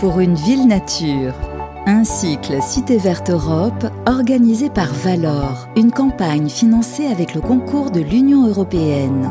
pour une ville nature. Un cycle Cité Verte Europe organisé par Valor, une campagne financée avec le concours de l'Union européenne.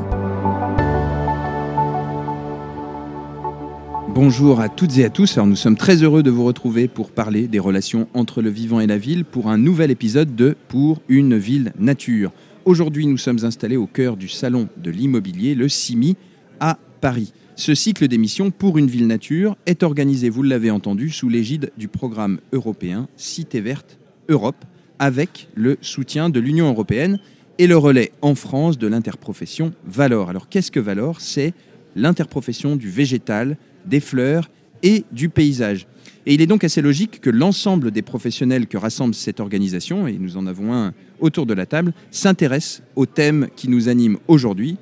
Bonjour à toutes et à tous. Alors nous sommes très heureux de vous retrouver pour parler des relations entre le vivant et la ville pour un nouvel épisode de Pour une ville nature. Aujourd'hui, nous sommes installés au cœur du salon de l'immobilier, le CIMI, à Paris. Ce cycle d'émissions pour une ville nature est organisé, vous l'avez entendu, sous l'égide du programme européen Cité verte Europe, avec le soutien de l'Union européenne et le relais en France de l'interprofession Valor. Alors qu'est-ce que Valor? C'est l'interprofession du végétal, des fleurs et du paysage. Et il est donc assez logique que l'ensemble des professionnels que rassemble cette organisation, et nous en avons un autour de la table, s'intéressent au thème qui nous anime aujourd'hui,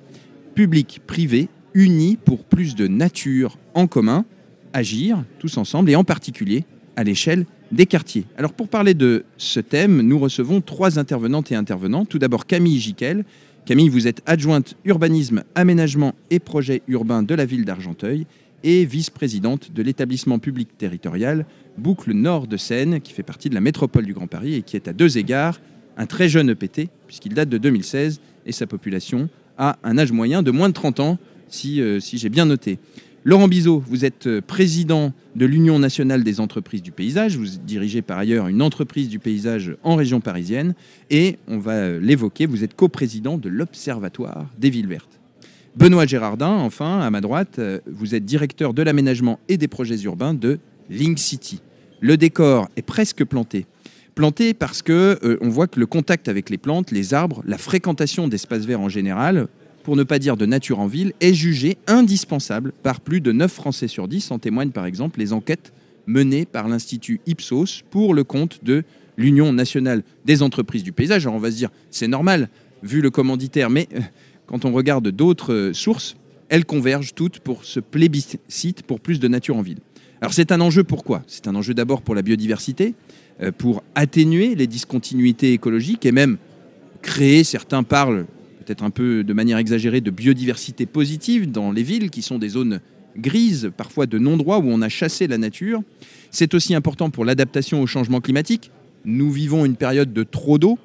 public, privé, unis pour plus de nature en commun, agir tous ensemble et en particulier à l'échelle des quartiers. Alors pour parler de ce thème, nous recevons trois intervenantes et intervenants. Tout d'abord Camille Jiquel. Camille, vous êtes adjointe urbanisme, aménagement et projets urbains de la ville d'Argenteuil et vice-présidente de l'établissement public territorial Boucle Nord de Seine, qui fait partie de la métropole du Grand Paris et qui est à deux égards un très jeune EPT, puisqu'il date de 2016 et sa population a un âge moyen de moins de 30 ans, si, euh, si j'ai bien noté. Laurent Bizot, vous êtes euh, président de l'Union nationale des entreprises du paysage. Vous dirigez par ailleurs une entreprise du paysage en région parisienne. Et on va euh, l'évoquer, vous êtes coprésident de l'Observatoire des villes vertes. Benoît Gérardin, enfin, à ma droite, vous êtes directeur de l'aménagement et des projets urbains de Link City. Le décor est presque planté. Planté parce que euh, on voit que le contact avec les plantes, les arbres, la fréquentation d'espaces verts en général, pour ne pas dire de nature en ville, est jugé indispensable par plus de 9 Français sur 10. En témoignent par exemple les enquêtes menées par l'Institut Ipsos pour le compte de l'Union nationale des entreprises du paysage. Alors on va se dire, c'est normal, vu le commanditaire, mais euh, quand on regarde d'autres euh, sources, elles convergent toutes pour ce plébiscite pour plus de nature en ville. Alors c'est un enjeu pourquoi? C'est un enjeu d'abord pour la biodiversité, euh, pour atténuer les discontinuités écologiques et même créer, certains parlent peut-être un peu de manière exagérée, de biodiversité positive dans les villes qui sont des zones grises, parfois de non-droit où on a chassé la nature. C'est aussi important pour l'adaptation au changement climatique. Nous vivons une période de trop d'eau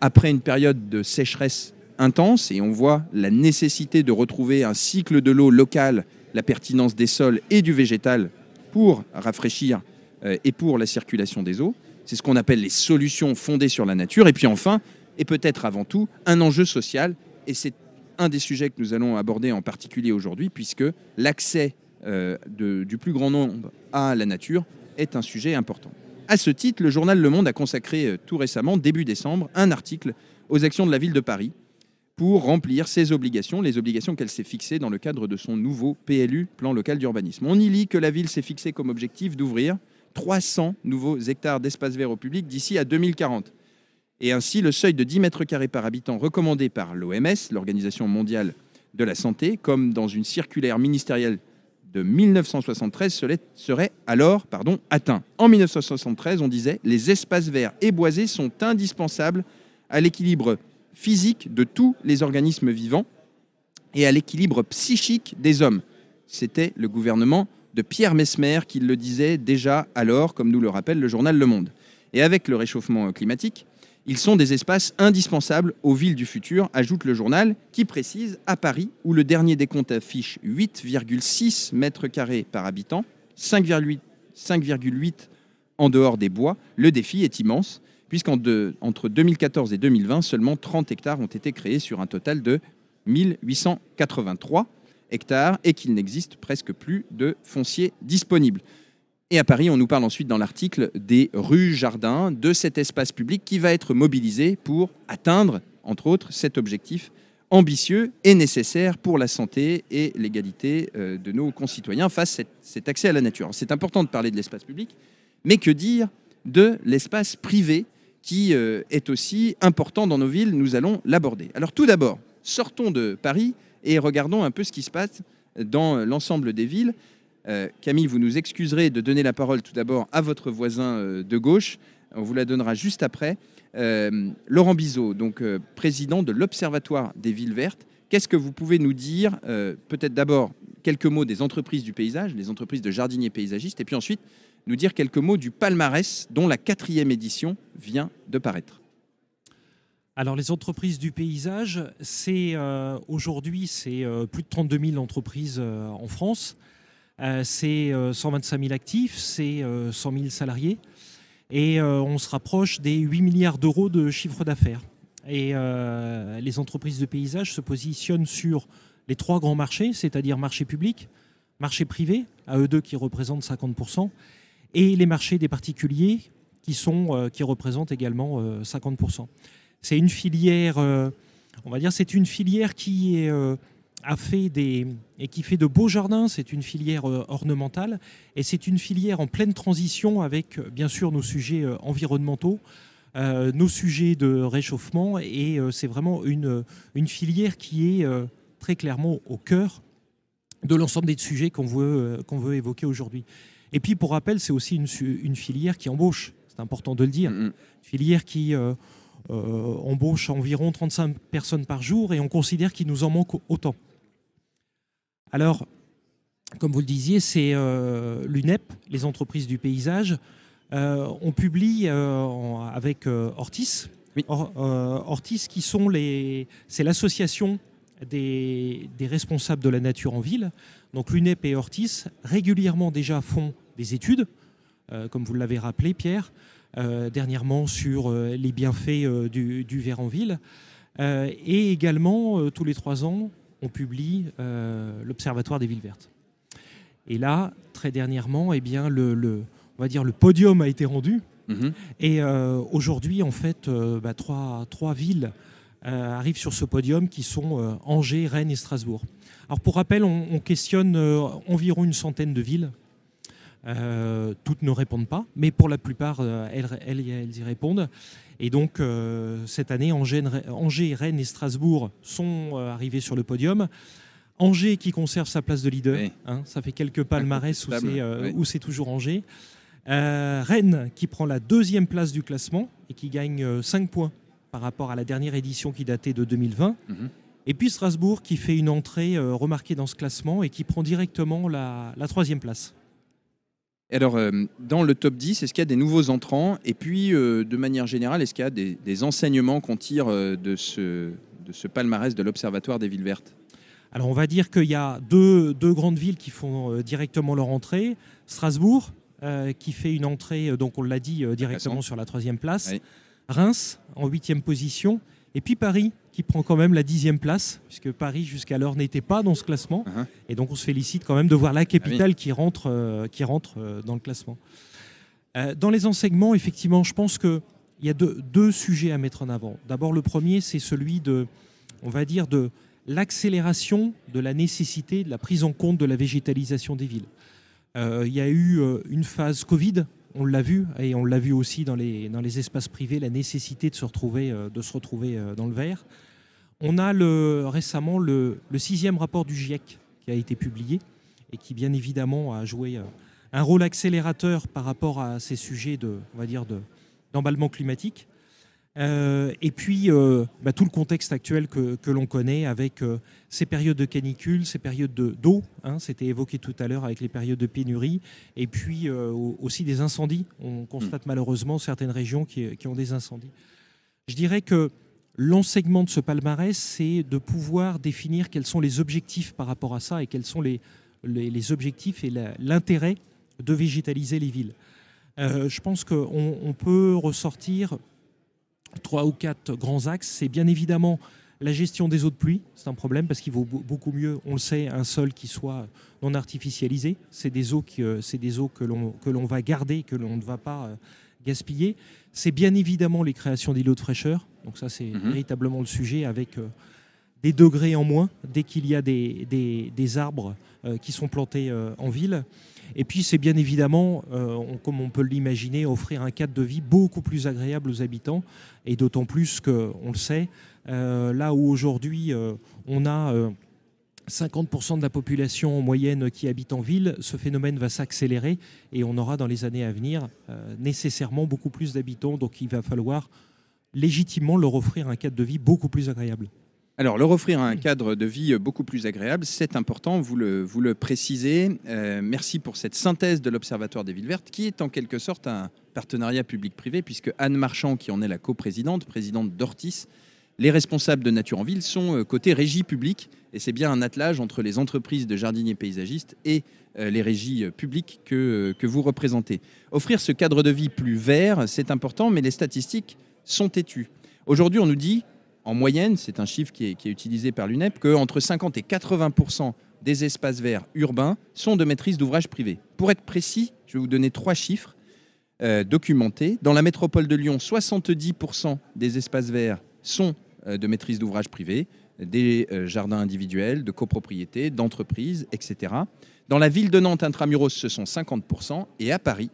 après une période de sécheresse intense et on voit la nécessité de retrouver un cycle de l'eau local, la pertinence des sols et du végétal pour rafraîchir euh, et pour la circulation des eaux. C'est ce qu'on appelle les solutions fondées sur la nature. Et puis enfin, et peut-être avant tout, un enjeu social. Et c'est un des sujets que nous allons aborder en particulier aujourd'hui, puisque l'accès euh, du plus grand nombre à la nature est un sujet important. À ce titre, le journal Le Monde a consacré euh, tout récemment, début décembre, un article aux actions de la ville de Paris pour remplir ses obligations, les obligations qu'elle s'est fixées dans le cadre de son nouveau PLU, plan local d'urbanisme. On y lit que la ville s'est fixée comme objectif d'ouvrir 300 nouveaux hectares d'espace vert au public d'ici à 2040. Et ainsi, le seuil de 10 mètres carrés par habitant recommandé par l'OMS, l'Organisation mondiale de la santé, comme dans une circulaire ministérielle de 1973, serait alors atteint. En 1973, on disait les espaces verts et boisés sont indispensables à l'équilibre physique de tous les organismes vivants et à l'équilibre psychique des hommes. C'était le gouvernement de Pierre Mesmer qui le disait déjà alors, comme nous le rappelle le journal Le Monde. Et avec le réchauffement climatique, ils sont des espaces indispensables aux villes du futur, ajoute le journal, qui précise à Paris, où le dernier décompte affiche 8,6 mètres carrés par habitant, 5,8 en dehors des bois, le défi est immense puisqu'entre 2014 et 2020, seulement 30 hectares ont été créés sur un total de 1883 hectares et qu'il n'existe presque plus de foncier disponible. Et à Paris, on nous parle ensuite dans l'article des rues jardins, de cet espace public qui va être mobilisé pour atteindre, entre autres, cet objectif ambitieux et nécessaire pour la santé et l'égalité euh, de nos concitoyens face à cet accès à la nature. C'est important de parler de l'espace public, mais que dire de l'espace privé qui euh, est aussi important dans nos villes. Nous allons l'aborder. Alors tout d'abord, sortons de Paris et regardons un peu ce qui se passe dans l'ensemble des villes. Euh, Camille, vous nous excuserez de donner la parole tout d'abord à votre voisin euh, de gauche. On vous la donnera juste après. Laurent Bizot, donc président de l'Observatoire des villes vertes. Qu'est-ce que vous pouvez nous dire Peut-être d'abord quelques mots des entreprises du paysage, les entreprises de jardiniers paysagistes, et puis ensuite nous dire quelques mots du palmarès dont la quatrième édition vient de paraître. Alors les entreprises du paysage, c'est euh, aujourd'hui c'est euh, plus de 32 000 entreprises euh, en France, c'est 125 000 actifs, c'est 100 000 salariés et on se rapproche des 8 milliards d'euros de chiffre d'affaires. Et les entreprises de paysage se positionnent sur les trois grands marchés, c'est-à-dire marché public, marché privé, à eux deux qui représentent 50%, et les marchés des particuliers qui, sont, qui représentent également 50%. C'est une filière, euh, on va dire, c'est une filière qui euh, a fait des et qui fait de beaux jardins. C'est une filière euh, ornementale et c'est une filière en pleine transition avec bien sûr nos sujets environnementaux. nos sujets de réchauffement et c'est vraiment une, une filière qui est très clairement au cœur de l'ensemble des sujets qu'on veut, qu'on veut évoquer aujourd'hui. Et puis pour rappel, c'est aussi une, une, filière qui embauche, c'est important de le dire, une filière qui euh, embauche environ 35 personnes par jour et on considère qu'il nous en manque autant. Alors, comme vous le disiez, c'est euh, l'UNEP, les entreprises du paysage. Euh, on publie avec Ortis, Ortis qui sont les, c'est l'association des, des, responsables de la nature en ville. Donc l'UNEP et Ortis régulièrement déjà font des études, comme vous l'avez rappelé, Pierre, euh, dernièrement sur euh, les bienfaits euh, du, du verre en ville. et également, tous les trois ans, on publie l'Observatoire des villes vertes. Et là, très dernièrement, eh bien, le, on va dire le podium a été rendu. Mhm. Et aujourd'hui, en fait, bah, trois, trois, villes arrivent sur ce podium qui sont Angers, Rennes et Strasbourg. Alors pour rappel, on, on questionne environ une centaine de villes euh, toutes ne répondent pas, mais pour la plupart, euh, elles, y répondent. Et donc, euh, cette année, Angers, Rennes et Strasbourg sont arrivés sur le podium. Angers qui conserve sa place de leader, hein, ça fait quelques palmarès où c'est toujours Angers. Rennes qui prend la deuxième place du classement et qui gagne 5 points par rapport à la dernière édition qui datait de 2020. Mhm. Et puis Strasbourg qui fait une entrée remarquée dans ce classement et qui prend directement la troisième place. Alors, euh, dans le top 10, est-ce qu'il y a des nouveaux entrants? Et puis, euh, de manière générale, est-ce qu'il y a des, enseignements qu'on tire euh, de, ce, de ce palmarès de l'Observatoire des villes vertes? Alors, on va dire qu'il y a deux, deux, grandes villes qui font directement leur entrée. Strasbourg, qui fait une entrée, donc on l'a dit, directement sur la troisième place. Reims, en huitième position. Et puis Paris, qui prend quand même la dixième place, puisque Paris jusqu'alors n'était pas dans ce classement. Uh-huh. Et donc on se félicite quand même de voir la capitale ah qui rentre, euh, qui rentre euh, dans le classement. Euh, dans les enseignements, effectivement, je pense qu'il y a deux, deux, sujets à mettre en avant. D'abord, le premier, c'est celui de, on va dire, de l'accélération de la nécessité de la prise en compte de la végétalisation des villes. il y a eu une phase Covid on l'a vu, et on l'a vu aussi dans les, espaces privés, la nécessité de se retrouver, se retrouver dans le vert. On a récemment le, sixième rapport du GIEC qui a été publié et qui bien évidemment a joué euh, un rôle accélérateur par rapport à ces sujets de, d'emballement climatique. Euh, et puis euh, bah, tout le contexte actuel que, l'on connaît avec ces périodes de canicule, ces périodes d'eau, hein, c'était évoqué tout à l'heure avec les périodes de pénurie, et puis aussi des incendies. On constate malheureusement certaines régions qui, qui, ont des incendies. Je dirais que L'enseignement de ce palmarès, c'est de pouvoir définir quels sont les objectifs par rapport à ça et quels sont les, les, objectifs et l'intérêt de végétaliser les villes. Euh, je pense qu'on on peut ressortir trois ou quatre grands axes. C'est bien évidemment la gestion des eaux de pluie, c'est un problème parce qu'il vaut beaucoup mieux, on le sait, un sol qui soit non artificialisé. C'est des eaux, qui, euh, des eaux que l'on va garder, que l'on ne va pas euh, gaspiller. C'est bien évidemment les créations d'îlots de fraîcheur. Donc ça, c'est mhm. véritablement le sujet avec euh, des degrés en moins dès qu'il y a des, des, arbres euh, qui sont plantés euh, en ville. Et puis, c'est bien évidemment, comme on peut l'imaginer, offrir un cadre de vie beaucoup plus agréable aux habitants. Et d'autant plus qu'on le sait, là où aujourd'hui on a 50% de la population en moyenne qui habite en ville, ce phénomène va s'accélérer et on aura dans les années à venir euh, nécessairement beaucoup plus d'habitants. Donc il va falloir légitimement leur offrir un cadre de vie beaucoup plus agréable. Alors, leur offrir un cadre de vie beaucoup plus agréable, c'est important, vous le, vous le précisez. Euh, merci pour cette synthèse de l'Observatoire des villes vertes, qui est en quelque sorte un partenariat public-privé, puisque Anne Marchand, qui en est la coprésidente, présidente d'Ortis, les responsables de Nature en Ville sont euh, côté régie publique, et c'est bien un attelage entre les entreprises de jardiniers paysagistes et euh, les régies publiques que, que vous représentez. Offrir ce cadre de vie plus vert, c'est important, mais les statistiques sont têtues. Aujourd'hui, on nous dit en moyenne, c'est un chiffre qui est, utilisé par l'UNEP, qu'entre 50 et 80% des espaces verts urbains sont de maîtrise d'ouvrage privé. Pour être précis, je vais vous donner trois chiffres euh, documentés. Dans la métropole de Lyon, 70% des espaces verts sont euh, de maîtrise d'ouvrage privé, des euh, jardins individuels, de copropriété, d'entreprises, etc. Dans la ville de Nantes, intramuros, ce sont 50% et à Paris,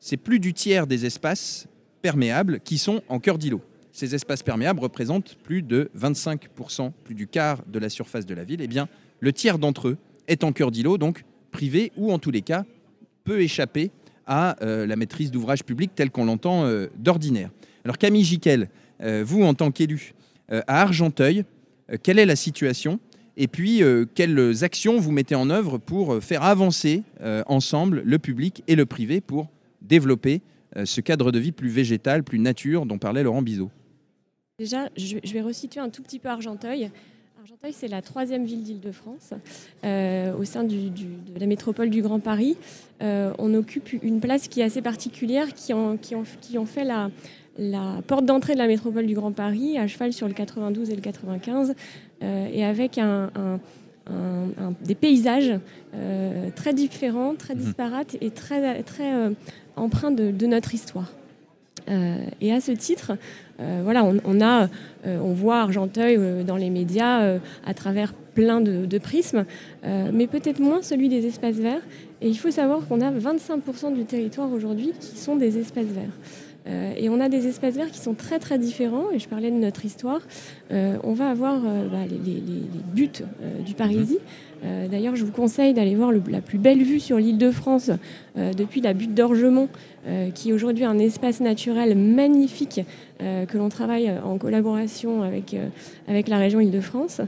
c'est plus du tiers des espaces perméables qui sont en cœur d'îlot. Ces espaces perméables représentent plus de 25%, plus du quart de la surface de la ville. Eh bien, le tiers d'entre eux est en cœur d'îlot, donc privé ou en tous les cas peut échapper à euh, la maîtrise d'ouvrage public telle qu'on l'entend euh, d'ordinaire. Alors Camille Giquel, euh, vous en tant qu'élu à Argenteuil, quelle est la situation? Et puis quelles actions vous mettez en œuvre pour faire avancer ensemble le public et le privé pour développer ce cadre de vie plus végétal, plus nature dont parlait Laurent Bizot? Déjà, je vais resituer un tout petit peu Argenteuil. Argenteuil, c'est la troisième ville d'Île-de-France euh, au sein de la métropole du Grand Paris. Euh, on occupe une place qui est assez particulière, qui en, fait la, porte d'entrée de la métropole du Grand Paris, à cheval sur le 92 et le 95, euh, et avec des paysages très différents, très mmh. disparates et très, très empreints de notre histoire. Euh, et à ce titre, euh, euh, on voit Argenteuil dans les médias à travers plein de, prismes, mais peut-être moins celui des espaces verts. Et il faut savoir qu'on a 25% du territoire aujourd'hui qui sont des espaces verts. Et on a des espaces verts qui sont très très différents. Et je parlais de notre histoire. on va avoir bah, les, buts du Parisis. D'ailleurs, je vous conseille d'aller voir la plus belle vue sur l'île de France depuis la butte d'Orgemont, euh, qui est aujourd'hui un espace naturel magnifique euh, que l'on travaille en collaboration avec, euh, avec la région Île-de-France,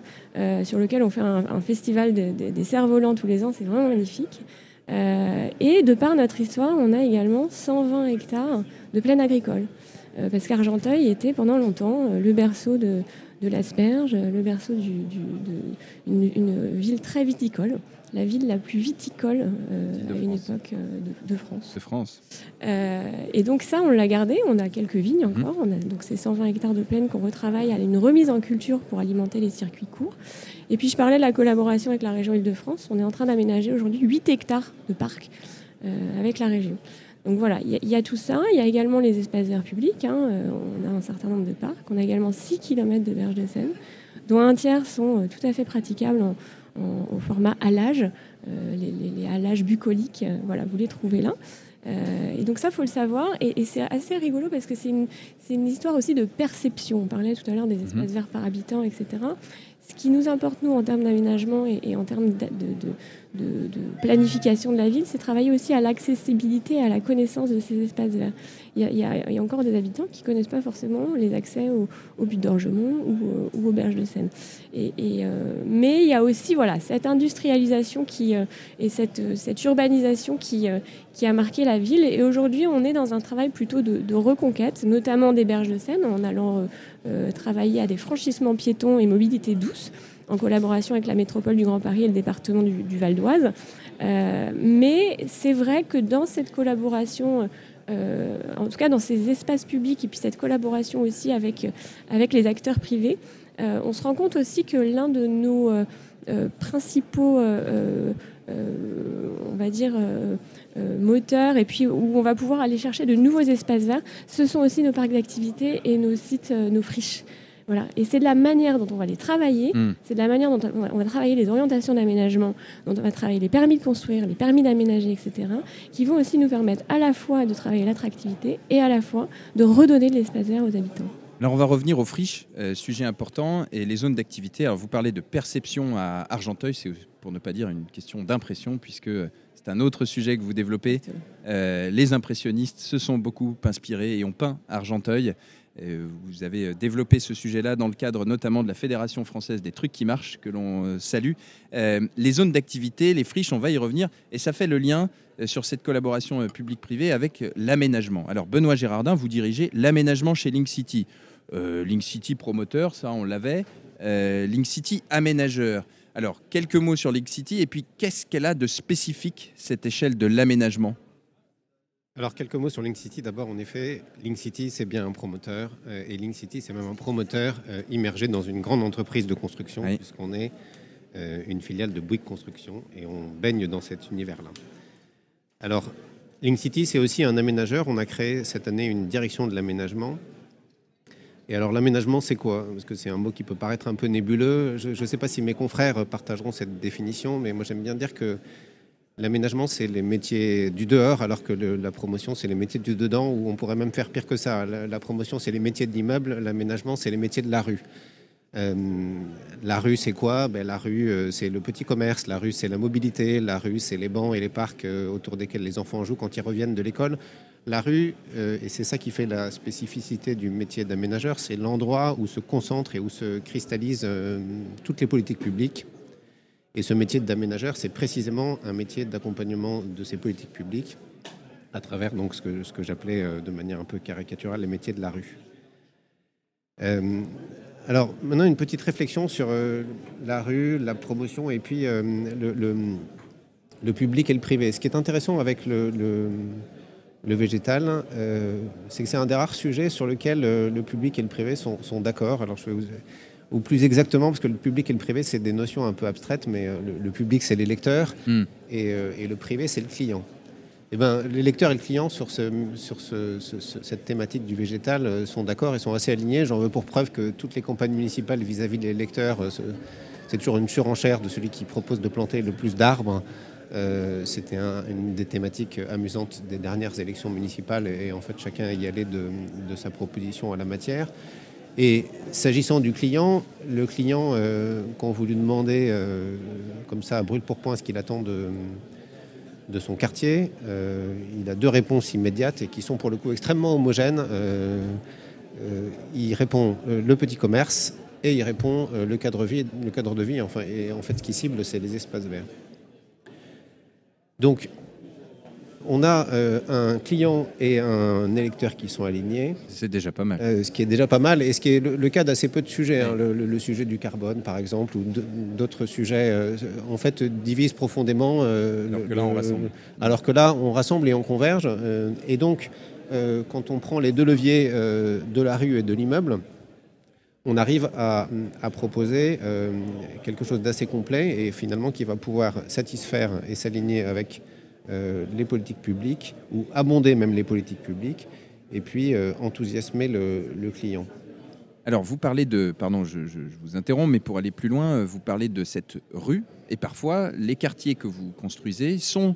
sur lequel on fait un, festival des cerfs-volants tous les ans, c'est vraiment magnifique. et de par notre histoire, on a également 120 hectares de plaine agricole. parce qu'Argenteuil était pendant longtemps le berceau de, de l'asperge, le berceau d'une une ville très viticole la ville la plus viticole euh, à une époque euh, de, France. De France. Euh, et donc ça, on l'a gardé. On a quelques vignes mhm. encore. On a donc ces 120 hectares de plaine qu'on retravaille à une remise en culture pour alimenter les circuits courts. Et puis je parlais de la collaboration avec la région Île-de-France. On est en train d'aménager aujourd'hui 8 hectares de parcs avec la région. Donc voilà, il y, a tout ça. Il y a également les espaces verts publics. Hein. on a un certain nombre de parcs. On a également 6 km de berges de Seine, dont un tiers sont tout à fait praticables en, au format halage, euh, les, les, halages bucoliques, euh, voilà, vous les trouvez là. Euh, et donc ça, faut le savoir. Et, c'est assez rigolo parce que c'est une, une, histoire aussi de perception. On parlait tout à l'heure des mhm. espaces verts par habitant, etc. Ce qui nous importe, nous, en termes d'aménagement et, en termes de, planification de la ville, c'est travailler aussi à l'accessibilité à la connaissance de ces espaces verts. Il y, a, encore des habitants qui ne connaissent pas forcément les accès au, au but d'Orgemont ou, aux berges de Seine. Euh, mais il y a aussi voilà, cette industrialisation qui, euh, et cette, urbanisation qui, euh, qui a marqué la ville. Et aujourd'hui, on est dans un travail plutôt de, reconquête, notamment des berges de Seine, en allant travailler à des franchissements piétons et mobilité douce en collaboration avec la métropole du Grand Paris et le département du, Val d'Oise. Euh, mais c'est vrai que dans cette collaboration, euh, en tout cas dans ces espaces publics et puis cette collaboration aussi avec, avec les acteurs privés, euh, on se rend compte aussi que l'un de nos principaux, on va dire, moteurs et puis où on va pouvoir aller chercher de nouveaux espaces verts, ce sont aussi nos parcs d'activités et nos sites, nos friches. Voilà. Et c'est de la manière dont on va les travailler, hmm. c'est de la manière dont on va travailler les orientations d'aménagement, dont on va travailler les permis de construire, les permis d'aménager, etc., qui vont aussi nous permettre à la fois de travailler l'attractivité et à la fois de redonner de l'espace vert aux habitants. Alors on va revenir aux friches, euh, sujet important, et les zones d'activité. Alors vous parlez de perception à Argenteuil, c'est pour ne pas dire une question d'impression, puisque c'est un autre sujet que vous développez. Euh, les impressionnistes se sont beaucoup inspirés et ont peint Argenteuil Vous avez développé ce sujet-là dans le cadre notamment de la Fédération française des trucs qui marchent, que l'on salue. Les zones d'activité, les friches, on va y revenir, et ça fait le lien sur cette collaboration publique-privée avec l'aménagement. Alors Benoît Gérardin, vous dirigez l'aménagement chez Link City. Link City promoteur, ça on l'avait. Link City aménageur. Alors, quelques mots sur Link City et puis qu'est-ce qu'elle a de spécifique, cette échelle de l'aménagement? Alors, quelques mots sur Link City. D'abord, en effet, Link City, c'est bien un promoteur. Euh, et Link City, c'est même un promoteur euh, immergé dans une grande entreprise de construction, puisqu'on est euh, une filiale de Bouygues Construction et on baigne dans cet univers-là. Alors, Link City, c'est aussi un aménageur. On a créé cette année une direction de l'aménagement et alors l'aménagement, c'est quoi? Parce que c'est un mot qui peut paraître un peu nébuleux. Je ne sais pas si mes confrères partageront cette définition, mais moi j'aime bien dire que l'aménagement, c'est les métiers du dehors, alors que la promotion, c'est les métiers du dedans, ou on pourrait même faire pire que ça. La, promotion, c'est les métiers de l'immeuble, l'aménagement, c'est les métiers de la rue. Euh, la rue, c'est quoi? Ben, La rue, euh, c'est le petit commerce, la rue, c'est la mobilité, la rue, c'est les bancs et les parcs euh, autour desquels les enfants jouent quand ils reviennent de l'école. La rue, euh, et c'est ça qui fait la spécificité du métier d'aménageur, c'est l'endroit où se concentrent et où se cristallisent euh, toutes les politiques publiques. Et ce métier d'aménageur, c'est précisément un métier d'accompagnement de ces politiques publiques à travers ce que, j'appelais euh, de manière un peu caricaturale les métiers de la rue. alors maintenant une petite réflexion sur la rue, la promotion et puis le, public et le privé. Ce qui est intéressant avec le végétal, euh, c'est que c'est un des rares sujets sur lequel euh, le public et le privé sont, d'accord. Alors, je vais ou plus exactement, parce que le public et le privé, c'est des notions un peu abstraites, mais euh, le, public, c'est les lecteurs, hmm. et, le privé, c'est le client. Et eh ben, les lecteurs et le client sur, ce, sur cette thématique du végétal sont d'accord et sont assez alignés. J'en veux pour preuve que toutes les campagnes municipales vis-à-vis des lecteurs, c'est toujours une surenchère de celui qui propose de planter le plus d'arbres. Euh, c'était une des thématiques amusantes des dernières élections municipales et, en fait chacun y allait de, sa proposition à la matière. Et s'agissant du client, le client, euh, quand vous lui demandez euh, comme ça à brûle pour point ce qu'il attend de, son quartier, il a deux réponses immédiates et qui sont pour le coup extrêmement homogènes. il répond le petit commerce et il répond le cadre, de vie. Et en fait, ce qui cible, c'est les espaces verts. Donc, on a euh, un client et un électeur qui sont alignés. C'est déjà pas mal. Euh, ce qui est déjà pas mal, et ce qui est le, cas d'assez peu de sujets. Hein. le, sujet du carbone, par exemple, ou d'autres sujets, euh, en fait, divisent profondément. alors, que là, on rassemble. alors que là, on rassemble et on converge. et donc, quand on prend les deux leviers de la rue et de l'immeuble, on arrive à, proposer euh, quelque chose d'assez complet et finalement qui va pouvoir satisfaire et s'aligner avec euh, les politiques publiques ou abonder même les politiques publiques et puis euh, enthousiasmer le, client. Alors vous parlez de, pardon je, vous interromps, mais pour aller plus loin, vous parlez de cette rue et parfois les quartiers que vous construisez sont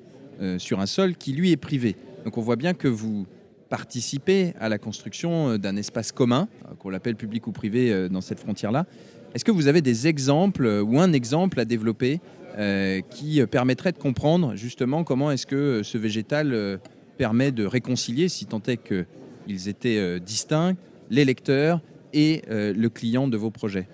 sur un sol qui lui est privé. Donc on voit bien que vous participer à la construction euh, d'un espace commun, euh, qu'on l'appelle public ou privé euh, dans cette frontière-là. Est-ce que vous avez des exemples ou un exemple à développer qui permettrait de comprendre justement comment est-ce que ce végétal permet de réconcilier, si tant est qu'ils étaient distincts, les lecteurs et le client de vos projets?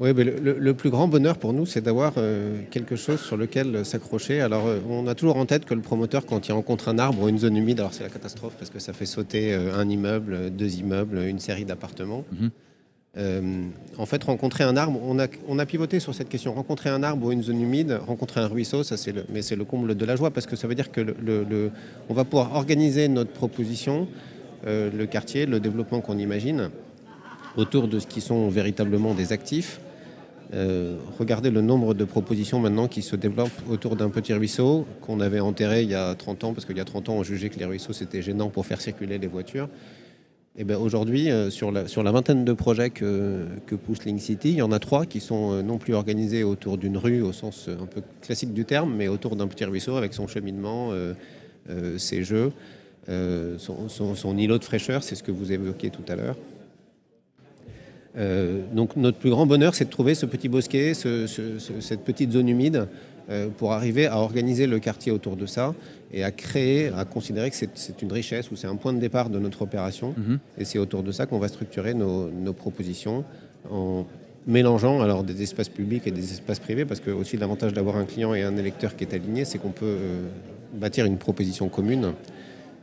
Oui, mais le, plus grand bonheur pour nous, c'est d'avoir euh, quelque chose sur lequel s'accrocher. Alors, euh, on a toujours en tête que le promoteur, quand il rencontre un arbre ou une zone humide, alors c'est la catastrophe parce que ça fait sauter euh, un immeuble, deux immeubles, une série d'appartements. Mhm. en fait, rencontrer un arbre, on a, on a pivoté sur cette question. Rencontrer un arbre ou une zone humide, rencontrer un ruisseau, ça c'est le, mais c'est le comble de la joie parce que ça veut dire que le, on va pouvoir organiser notre proposition, le quartier, le développement qu'on imagine autour de ce qui sont véritablement des actifs euh, regardez le nombre de propositions maintenant qui se développent autour d'un petit ruisseau qu'on avait enterré il y a 30 ans, parce qu'il y a 30 ans, on jugeait que les ruisseaux c'était gênant pour faire circuler les voitures. Et bien aujourd'hui, euh, sur, la, vingtaine de projets que, pousse Link City, il y en a trois qui sont euh, non plus organisés autour d'une rue au sens un peu classique du terme, mais autour d'un petit ruisseau avec son cheminement, ses jeux, son îlot de fraîcheur, c'est ce que vous évoquiez tout à l'heure. Euh, donc notre plus grand bonheur, c'est de trouver ce petit bosquet, cette petite zone humide pour arriver à organiser le quartier autour de ça et à créer, à considérer que c'est une richesse ou c'est un point de départ de notre opération. Mhm. Et c'est autour de ça qu'on va structurer nos, propositions en mélangeant alors des espaces publics et des espaces privés, parce que aussi l'avantage d'avoir un client et un électeur qui est aligné, c'est qu'on peut euh, bâtir une proposition commune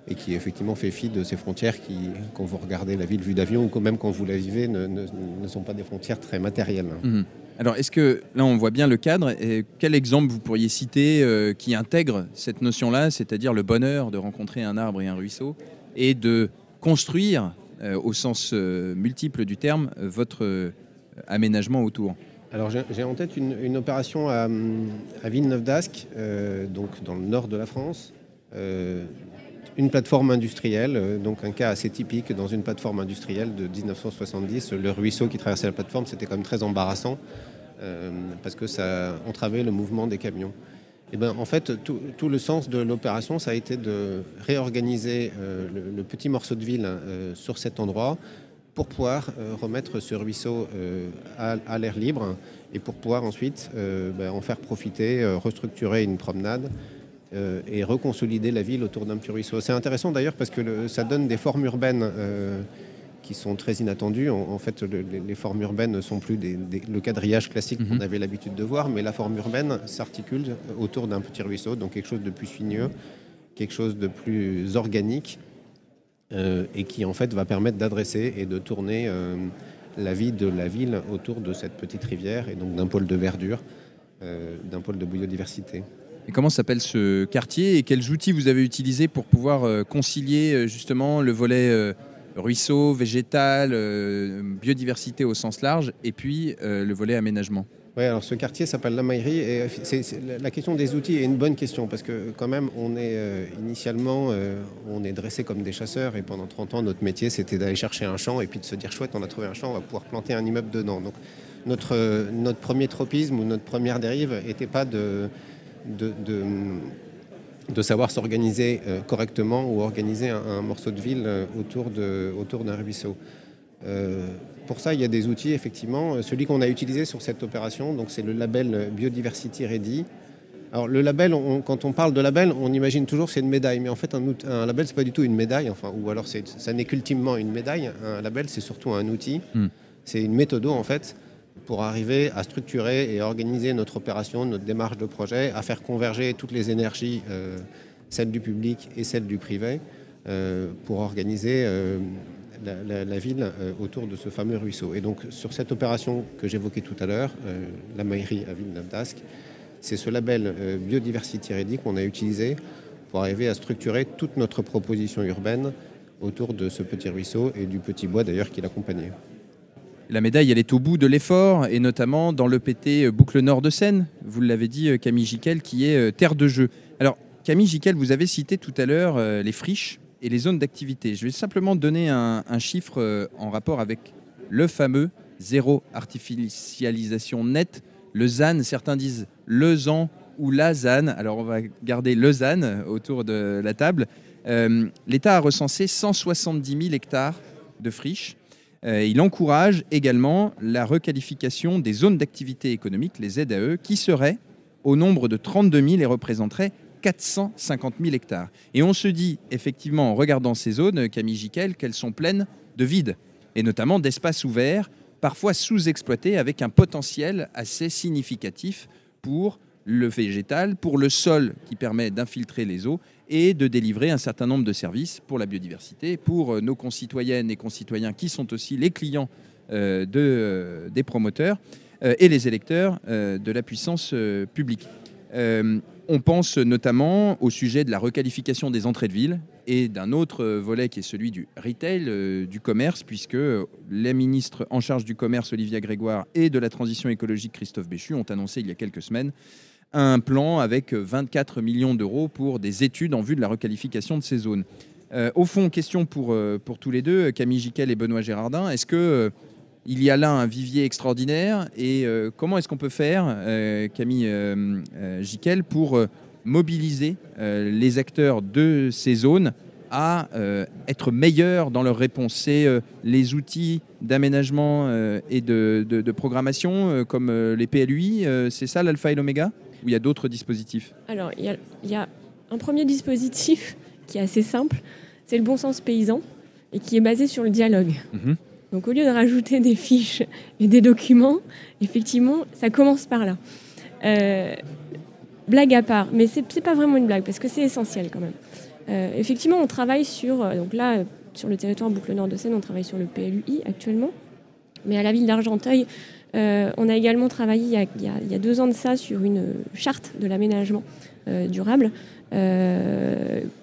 et qui effectivement fait fi de ces frontières qui, quand vous regardez la ville vue d'avion ou même quand vous la vivez, ne, sont pas des frontières très matérielles. Mhm. Alors, est-ce que là, on voit bien le cadre et Quel exemple vous pourriez citer euh, qui intègre cette notion-là, c'est-à-dire le bonheur de rencontrer un arbre et un ruisseau et de construire, euh, au sens euh, multiple du terme, votre aménagement autour? Alors j'ai en tête une, opération à, à Villeneuve d'Ascq, donc dans le nord de la France, une plateforme industrielle, donc un cas assez typique dans une plateforme industrielle de 1970. Le ruisseau qui traversait la plateforme, c'était quand même très embarrassant euh, parce que ça entravait le mouvement des camions. Et ben, en fait, tout, le sens de l'opération, ça a été de réorganiser euh, le, petit morceau de ville euh, sur cet endroit pour pouvoir remettre ce ruisseau à, l'air libre et pour pouvoir ensuite ben, en faire profiter, restructurer une promenade et reconsolider la ville autour d'un petit ruisseau. C'est intéressant d'ailleurs parce que ça donne des formes urbaines qui sont très inattendus. En, fait, les formes urbaines ne sont plus le quadrillage classique qu'on mhm. avait l'habitude de voir, mais la forme urbaine s'articule autour d'un petit ruisseau, donc quelque chose de plus sinueux, quelque chose de plus organique, euh, et qui en fait va permettre d'adresser et de tourner euh, la vie de la ville autour de cette petite rivière, et donc d'un pôle de verdure, euh, d'un pôle de biodiversité. Et comment s'appelle ce quartier et quels outils vous avez utilisés pour pouvoir concilier justement le volet ruisseau, végétal, euh, biodiversité au sens large, et puis euh, le volet aménagement? Oui, alors ce quartier s'appelle la Maillerie et la question des outils est une bonne question parce que quand même on est euh, initialement on est dressé comme des chasseurs et pendant 30 ans notre métier c'était d'aller chercher un champ et puis de se dire chouette on a trouvé un champ on va pouvoir planter un immeuble dedans. Donc notre, notre premier tropisme ou notre première dérive n'était pas de, de de savoir s'organiser euh, correctement ou organiser un, morceau de ville euh, autour, de, autour d'un ruisseau. Euh, pour ça, il y a des outils, effectivement. Celui qu'on a utilisé sur cette opération, donc c'est le label Biodiversity Ready. Alors le label, quand on parle de label, on imagine toujours que c'est une médaille, mais en fait un, un label c'est pas du tout une médaille, enfin ou alors ça n'est qu'ultimement une médaille. Un label c'est surtout un outil, hmm. c'est une méthode en fait pour arriver à structurer et organiser notre opération, notre démarche de projet, à faire converger toutes les énergies, euh, celles du public et celles du privé, euh, pour organiser euh, la, ville autour de ce fameux ruisseau. Et donc sur cette opération que j'évoquais tout à l'heure, la mairie à Villeneuve d'Ascq, c'est ce label Biodiversity Ready qu'on a utilisé pour arriver à structurer toute notre proposition urbaine autour de ce petit ruisseau et du petit bois d'ailleurs qui l'accompagnait. La médaille, elle est au bout de l'effort, et notamment dans le PT Boucle Nord de Seine, vous l'avez dit, euh, Camille Giquel, qui est euh, terre de jeu. Alors, Camille Giquel, vous avez cité tout à l'heure euh, les friches et les zones d'activité. Je vais simplement donner un, chiffre en rapport avec le fameux zéro artificialisation nette, le ZAN. Certains disent le ZAN ou la ZAN. Alors, on va garder le ZAN autour de la table. L'État a recensé 170 000 hectares de friches euh, il encourage également la requalification des zones d'activité économique, les ZAE, qui seraient au nombre de 32 000 et représenteraient 450 000 hectares. Et on se dit, effectivement, en regardant ces zones, Camille Giquel, qu'elles sont pleines de vide, et notamment d'espaces ouverts, parfois sous-exploités, avec un potentiel assez significatif pour le végétal, pour le sol qui permet d'infiltrer les eaux et de délivrer un certain nombre de services pour la biodiversité, pour euh, nos concitoyennes et concitoyens qui sont aussi les clients euh, euh, des promoteurs et les électeurs de la puissance publique. on pense notamment au sujet de la requalification des entrées de ville et d'un autre volet qui est celui du retail, du commerce, puisque les ministres en charge du commerce, Olivia Grégoire, et de la transition écologique, Christophe Béchu, ont annoncé il y a quelques semaines un plan avec 24 millions d'euros pour des études en vue de la requalification de ces zones. Euh, au fond, question pour, euh, pour tous les deux, Camille Giquel et Benoît Gérardin, est-ce que euh, il y a là un vivier extraordinaire et comment est-ce qu'on peut faire, Camille Giquel, pour mobiliser les acteurs de ces zones à être meilleurs dans leur réponse C'est les outils d'aménagement et de programmation comme les PLUI, c'est ça l'alpha et l'oméga? Ou il y a d'autres dispositifs Alors, il y, a un premier dispositif qui est assez simple, c'est le bon sens paysan et qui est basé sur le dialogue. Mhm. Donc au lieu de rajouter des fiches et des documents, effectivement, ça commence par là. Euh, blague à part, mais c'est n'est pas vraiment une blague parce que c'est essentiel quand même. Euh, effectivement, on travaille sur, euh, donc là, sur le territoire Boucle Nord de Seine, on travaille sur le PLUI actuellement, mais à la ville d'Argenteuil, on a également travaillé il y a, deux ans de ça sur une charte de l'aménagement durable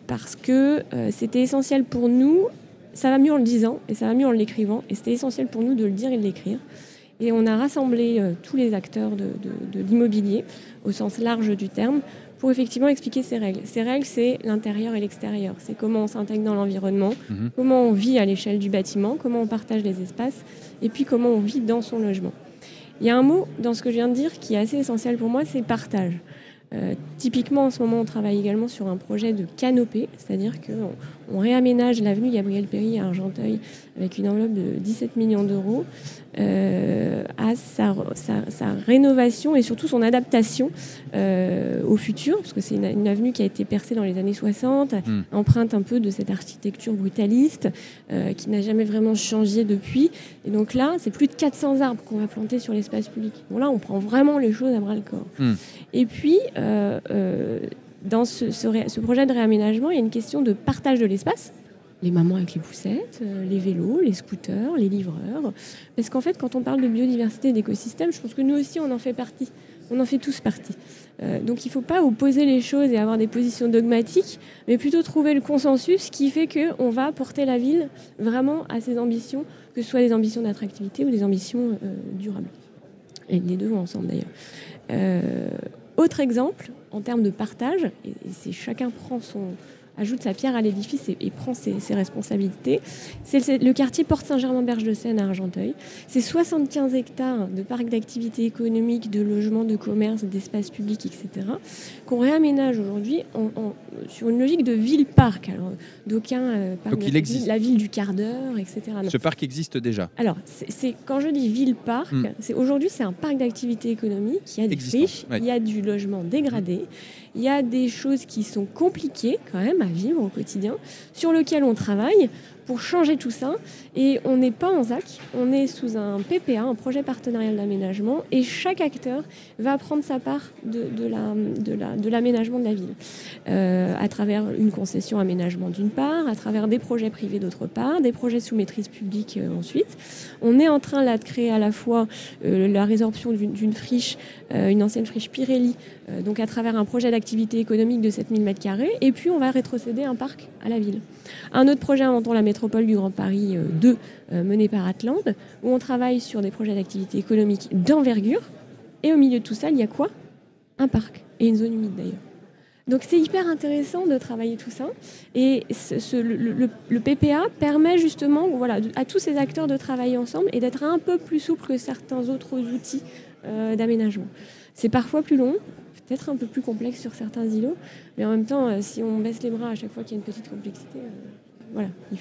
parce que c'était essentiel pour nous ça va mieux en le disant et ça va mieux en l'écrivant. Et c'était essentiel pour nous de le dire et de l'écrire. Et on a rassemblé euh, tous les acteurs de, l'immobilier, au sens large du terme, pour effectivement expliquer ces règles. Ces règles, c'est l'intérieur et l'extérieur. C'est comment on s'intègre dans l'environnement, mhm. comment on vit à l'échelle du bâtiment, comment on partage les espaces, et puis comment on vit dans son logement. Il y a un mot dans ce que je viens de dire qui est assez essentiel pour moi, c'est partage. Euh, typiquement, en ce moment, on travaille également sur un projet de canopée, c'est-à-dire qu'on on réaménage l'avenue Gabriel Péry à Argenteuil avec une enveloppe de 17 millions d'euros euh, à sa, rénovation et surtout son adaptation euh, au futur, parce que c'est une, avenue qui a été percée dans les années 60, hmm. empreinte un peu de cette architecture brutaliste qui n'a jamais vraiment changé depuis. Et donc là, c'est plus de 400 arbres qu'on va planter sur l'espace public. Bon là, on prend vraiment les choses à bras le corps. Hmm. Et puis, euh, euh, dans ce, projet de réaménagement, il y a une question de partage de l'espace. Les mamans avec les poussettes, euh, les vélos, les scooters, les livreurs. Parce qu'en fait, quand on parle de biodiversité et d'écosystème, je pense que nous aussi, on en fait partie. On en fait tous partie. donc il ne faut pas opposer les choses et avoir des positions dogmatiques, mais plutôt trouver le consensus qui fait qu'on va porter la ville vraiment à ses ambitions, que ce soit des ambitions d'attractivité ou des ambitions durables. Et les deux vont ensemble d'ailleurs. Autre exemple, en termes de partage, et, c'est chacun prend son, ajoute sa pierre à l'édifice et, prend ses, responsabilités. C'est le, quartier Porte-Saint-Germain-Berge-de-Seine à Argenteuil. C'est 75 hectares de parcs d'activités économiques, de logements, de commerce, d'espaces publics, etc., qu'on réaménage aujourd'hui sur une logique de ville-parc. Alors, d'aucuns euh, il existe. la ville du quart d'heure, etc. Ce parc existe déjà Alors, c'est quand je dis ville-parc, hmm. c'est aujourd'hui, c'est un parc d'activités économiques. Il y a des friches, il y a du logement dégradé. Il y a des choses qui sont compliquées quand même à vivre au quotidien, sur lesquelles on travaille pour changer tout ça. Et on n'est pas en ZAC, on est sous un PPA, un projet partenarial d'aménagement, et chaque acteur va prendre sa part de, l'aménagement de, la ville, euh, à travers une concession aménagement d'une part, à travers des projets privés d'autre part, des projets sous maîtrise publique euh, ensuite. On est en train là de créer à la fois euh, la résorption d'une friche, une ancienne friche Pirelli, donc à travers un projet d'activité économique de 7000 m2, et puis on va rétrocéder un parc à la ville. Un autre projet, inventons la métropole du Grand Paris 2, euh, mené par Atlante, où on travaille sur des projets d'activité économique d'envergure. Et au milieu de tout ça, il y a quoi? Un parc et une zone humide d'ailleurs. Donc c'est hyper intéressant de travailler tout ça. Et le, PPA permet justement voilà, à tous ces acteurs de travailler ensemble et d'être un peu plus souple que certains autres outils euh, d'aménagement. C'est parfois plus long, peut-être un peu plus complexe sur certains îlots, mais en même temps, euh, si on baisse les bras à chaque fois qu'il y a une petite complexité,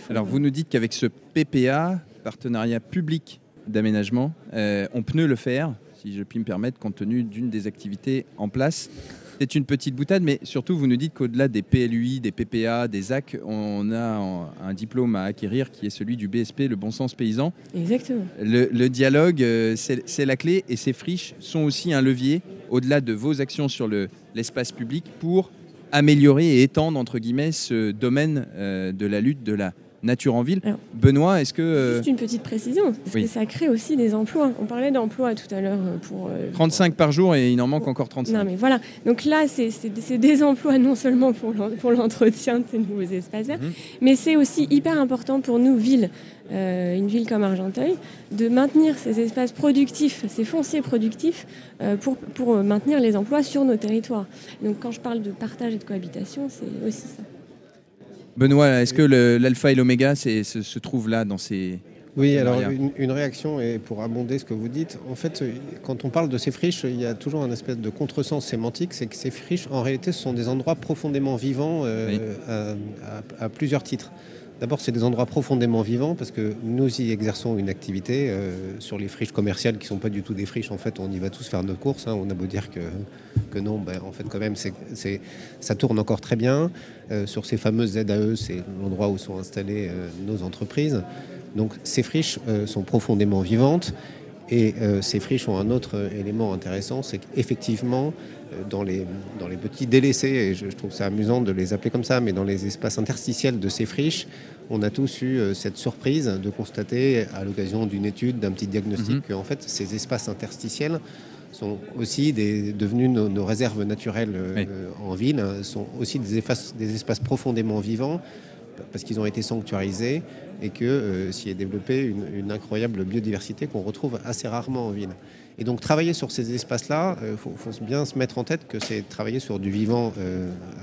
alors, vous nous dites qu'avec ce PPA, partenariat public d'aménagement, euh, on peut le faire, si je puis me permettre, compte tenu d'une des activités en place. C'est une petite boutade, mais surtout, vous nous dites qu'au-delà des PLUI, des PPA, des AC, on a un diplôme à acquérir qui est celui du BSP, le bon sens paysan. Exactement. Le, dialogue, euh, c'est la clé et ces friches sont aussi un levier, au-delà de vos actions sur l'espace public, pour améliorer et étendre, entre guillemets, ce domaine euh, de la lutte de la nature en ville. Benoît, est-ce que... Euh, Juste une petite précision, parce que ça crée aussi des emplois. On parlait d'emplois tout à l'heure euh, pour... 35 par jour et il en manque encore 35. Non mais voilà, donc là c'est des emplois non seulement pour l'entretien de ces nouveaux espaces verts, mhm. mais c'est aussi hyper important pour nous, villes, euh, une ville comme Argenteuil, de maintenir ces espaces productifs, ces fonciers productifs, euh, pour, pour, maintenir les emplois sur nos territoires. Donc quand je parle de partage et de cohabitation, c'est aussi ça. Benoît, est-ce que l'alpha et l'oméga se, se trouvent là dans ces... Oui, alors une, réaction, et pour abonder ce que vous dites, en fait, quand on parle de ces friches, il y a toujours un espèce de contresens sémantique, c'est que ces friches, en réalité, ce sont des endroits profondément vivants euh, à, plusieurs titres. D'abord, c'est des endroits profondément vivants parce que nous y exerçons une activité euh, sur les friches commerciales qui ne sont pas du tout des friches. En fait, on y va tous faire nos courses. Hein. On a beau dire que, non, ben, en fait, quand même, ça tourne encore très bien. Euh, sur ces fameuses ZAE, c'est l'endroit où sont installées euh, nos entreprises. Donc, ces friches sont profondément vivantes. Et ces friches ont un autre élément intéressant, c'est qu'effectivement, dans les, dans les petits délaissés, et je, trouve ça amusant de les appeler comme ça, mais dans les espaces interstitiels de ces friches, on a tous eu euh, cette surprise de constater à l'occasion d'une étude, d'un petit diagnostic, mhm. que en fait ces espaces interstitiels sont aussi devenus nos, réserves naturelles euh, en ville, sont aussi des espaces, des espaces profondément vivants parce qu'ils ont été sanctuarisés et que euh, s'y est développée une, incroyable biodiversité qu'on retrouve assez rarement en ville. Et donc travailler sur ces espaces-là, il faut, bien se mettre en tête que c'est travailler sur du vivant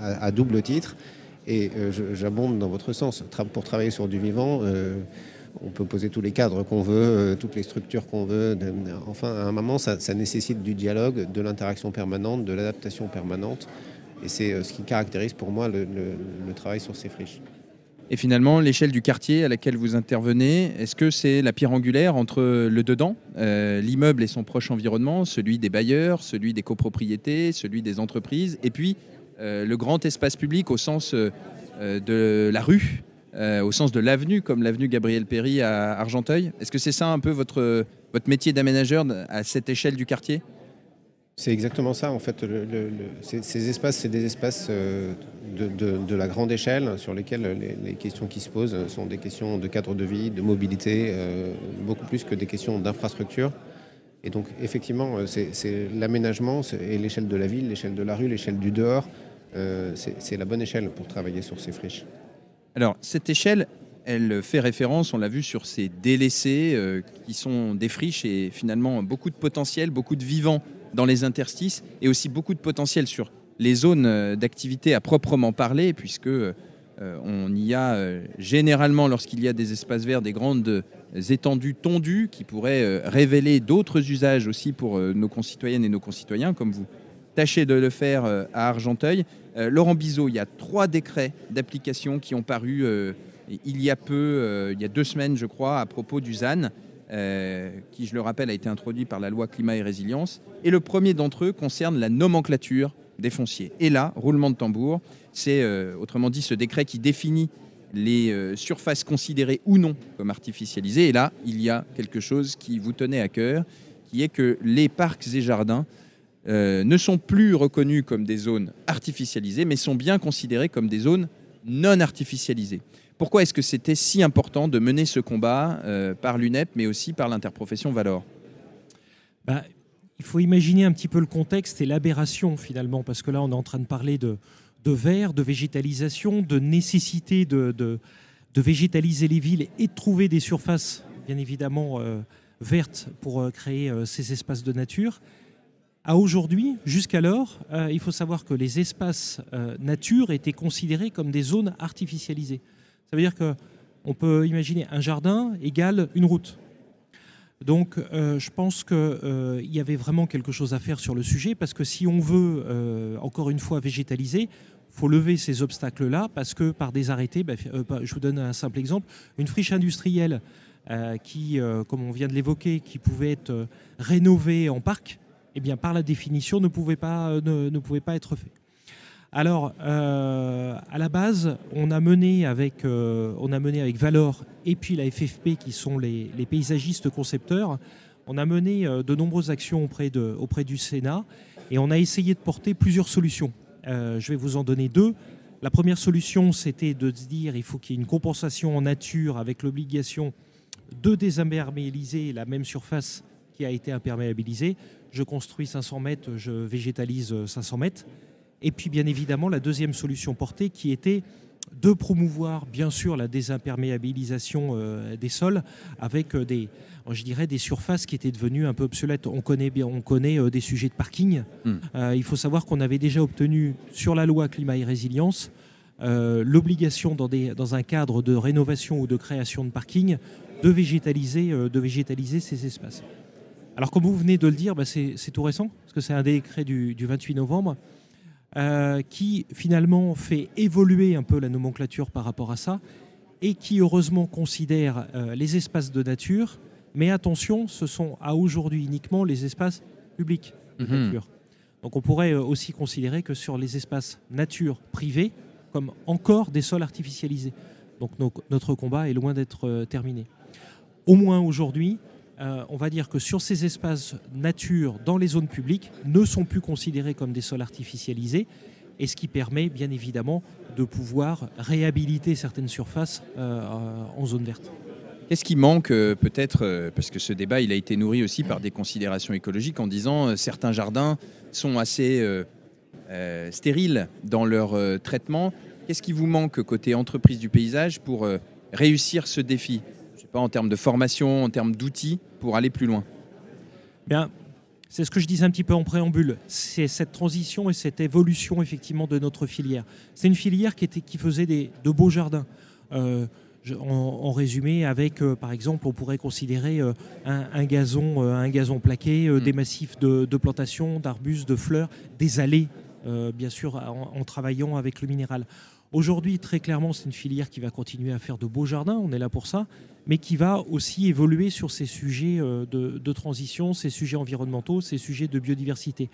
à, double titre. Et euh, j'abonde dans votre sens. Pour travailler sur du vivant, euh, on peut poser tous les cadres qu'on veut, euh, toutes les structures qu'on veut. Enfin, à un moment, ça, nécessite du dialogue, de l'interaction permanente, de l'adaptation permanente. Et c'est ce qui caractérise pour moi le, travail sur ces friches. Et finalement, l'échelle du quartier à laquelle vous intervenez, est-ce que c'est la pierre angulaire entre le dedans, l'immeuble et son proche environnement, celui des bailleurs, celui des copropriétés, celui des entreprises, et puis euh, le grand espace public au sens euh, euh, de la rue, au sens de l'avenue, comme l'avenue Gabriel Péry à Argenteuil? Est-ce que c'est ça un peu votre, votre métier d'aménageur à cette échelle du quartier? C'est exactement ça, en fait. ces, espaces, c'est des espaces de, la grande échelle sur lesquels les, questions qui se posent sont des questions de cadre de vie, de mobilité, beaucoup plus que des questions d'infrastructure. Et donc, effectivement, c'est l'aménagement et l'échelle de la ville, l'échelle de la rue, l'échelle du dehors, euh, c'est la bonne échelle pour travailler sur ces friches. Alors, cette échelle, elle fait référence, on l'a vu, sur ces délaissés euh, qui sont des friches et finalement beaucoup de potentiel, beaucoup de vivants dans les interstices et aussi beaucoup de potentiel sur les zones euh, d'activité à proprement parler, puisque on y a généralement, lorsqu'il y a des espaces verts, des grandes étendues tondues qui pourraient révéler d'autres usages aussi pour nos concitoyennes et nos concitoyens, comme vous tâchez de le faire à Argenteuil. Euh, Laurent Bizot, il y a trois décrets d'application qui ont paru euh, il y a peu, euh, il y a deux semaines, je crois, à propos du ZAN. Qui, je le rappelle, a été introduit par la loi climat et résilience. Et le premier d'entre eux concerne la nomenclature des fonciers. Et là, roulement de tambour, c'est autrement dit ce décret qui définit les surfaces considérées ou non comme artificialisées. Et là, il y a quelque chose qui vous tenait à cœur, qui est que les parcs et jardins euh, ne sont plus reconnus comme des zones artificialisées, mais sont bien considérés comme des zones non artificialisées. Pourquoi est-ce que c'était si important de mener ce combat euh, par l'UNEP, mais aussi par l'interprofession Valor? Bah, Il faut imaginer un petit peu le contexte et l'aberration finalement, parce que là on est en train de parler de, de verre, de végétalisation, de nécessité de, de, végétaliser les villes et de trouver des surfaces, bien évidemment, euh, vertes pour créer ces espaces de nature. À aujourd'hui, jusqu'alors, euh, il faut savoir que les espaces euh, nature étaient considérés comme des zones artificialisées. Ça veut dire qu'on peut imaginer un jardin égale une route. Donc euh, je pense qu'il y avait vraiment quelque chose à faire sur le sujet parce que si on veut, encore une fois, végétaliser, faut lever ces obstacles-là parce que par des arrêtés, bah, bah, je vous donne un simple exemple, une friche industrielle qui, comme on vient de l'évoquer, qui pouvait être rénovée en parc, eh bien, par la définition, ne pouvait pas, euh, ne, pouvait pas être fait. Alors, euh, à la base, on a mené avec, euh, on a mené avec Valor et puis la FFP, qui sont les, paysagistes concepteurs, on a mené de nombreuses actions auprès, de, auprès du Sénat et on a essayé de porter plusieurs solutions. je vais vous en donner deux. La première solution, c'était de se dire il faut qu'il y ait une compensation en nature avec l'obligation de désimperméabiliser la même surface qui a été imperméabilisée je construis 500 mètres, je végétalise 500 mètres. Et puis bien évidemment la deuxième solution portée qui était de promouvoir bien sûr la désimperméabilisation euh, des sols avec euh, des, je dirais, des surfaces qui étaient devenues un peu obsolètes. On connaît, bien, on connaît euh, des sujets de parking. Hmm. il faut savoir qu'on avait déjà obtenu sur la loi climat et résilience l'obligation dans, dans un cadre de rénovation ou de création de parking de végétaliser, de végétaliser ces espaces. Alors, comme vous venez de le dire, bah, c'est tout récent, parce que c'est un décret du, 28 novembre, euh, qui finalement fait évoluer un peu la nomenclature par rapport à ça. et qui heureusement considère les espaces de nature, mais attention, ce sont à aujourd'hui uniquement les espaces publics de mhm. nature. Donc on pourrait aussi considérer que sur les espaces nature privés, comme encore des sols artificialisés. Donc notre combat est loin d'être terminé. Au moins aujourd'hui, euh, on va dire que sur ces espaces nature dans les zones publiques ne sont plus considérés comme des sols artificialisés et ce qui permet bien évidemment de pouvoir réhabiliter certaines surfaces euh, en zone verte. Qu'est-ce qui manque euh, peut-être, parce que ce débat il a été nourri aussi par des considérations écologiques en disant certains jardins sont assez stériles dans leur traitement. Qu'est-ce qui vous manque côté entreprise du paysage pour réussir ce défi? Pas, en termes de formation, en termes d'outils pour aller plus loin Bien, c'est ce que je disais un petit peu en préambule. C'est cette transition et cette évolution effectivement de notre filière. C'est une filière qui, était, qui faisait des, de beaux jardins. Euh, en, résumé, avec euh, par exemple, on pourrait considérer euh, un, gazon, un gazon plaqué, mm. des massifs de, plantation, d'arbustes, de fleurs, des allées, bien sûr, en, travaillant avec le minéral. Aujourd'hui, très clairement, c'est une filière qui va continuer à faire de beaux jardins, on est là pour ça, mais qui va aussi évoluer sur ces sujets euh, de, transition, ces sujets environnementaux, ces sujets de biodiversité.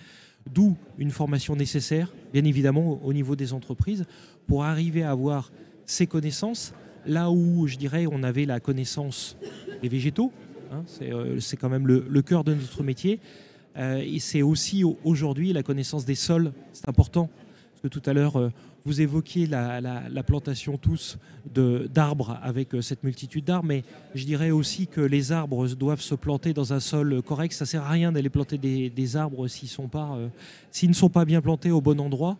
D'où une formation nécessaire, bien évidemment, au niveau des entreprises, pour arriver à avoir ces connaissances, là où, je dirais, on avait la connaissance des végétaux, hein, euh, c'est quand même le, cœur de notre métier, euh, et c'est aussi aujourd'hui la connaissance des sols, c'est important, parce que tout à l'heure, vous évoquiez la, plantation tous d'arbres avec euh, cette multitude d'arbres, mais je dirais aussi que les arbres doivent se planter dans un sol correct. Ça ne sert à rien d'aller planter des, arbres s'ils euh, ne sont pas bien plantés au bon endroit.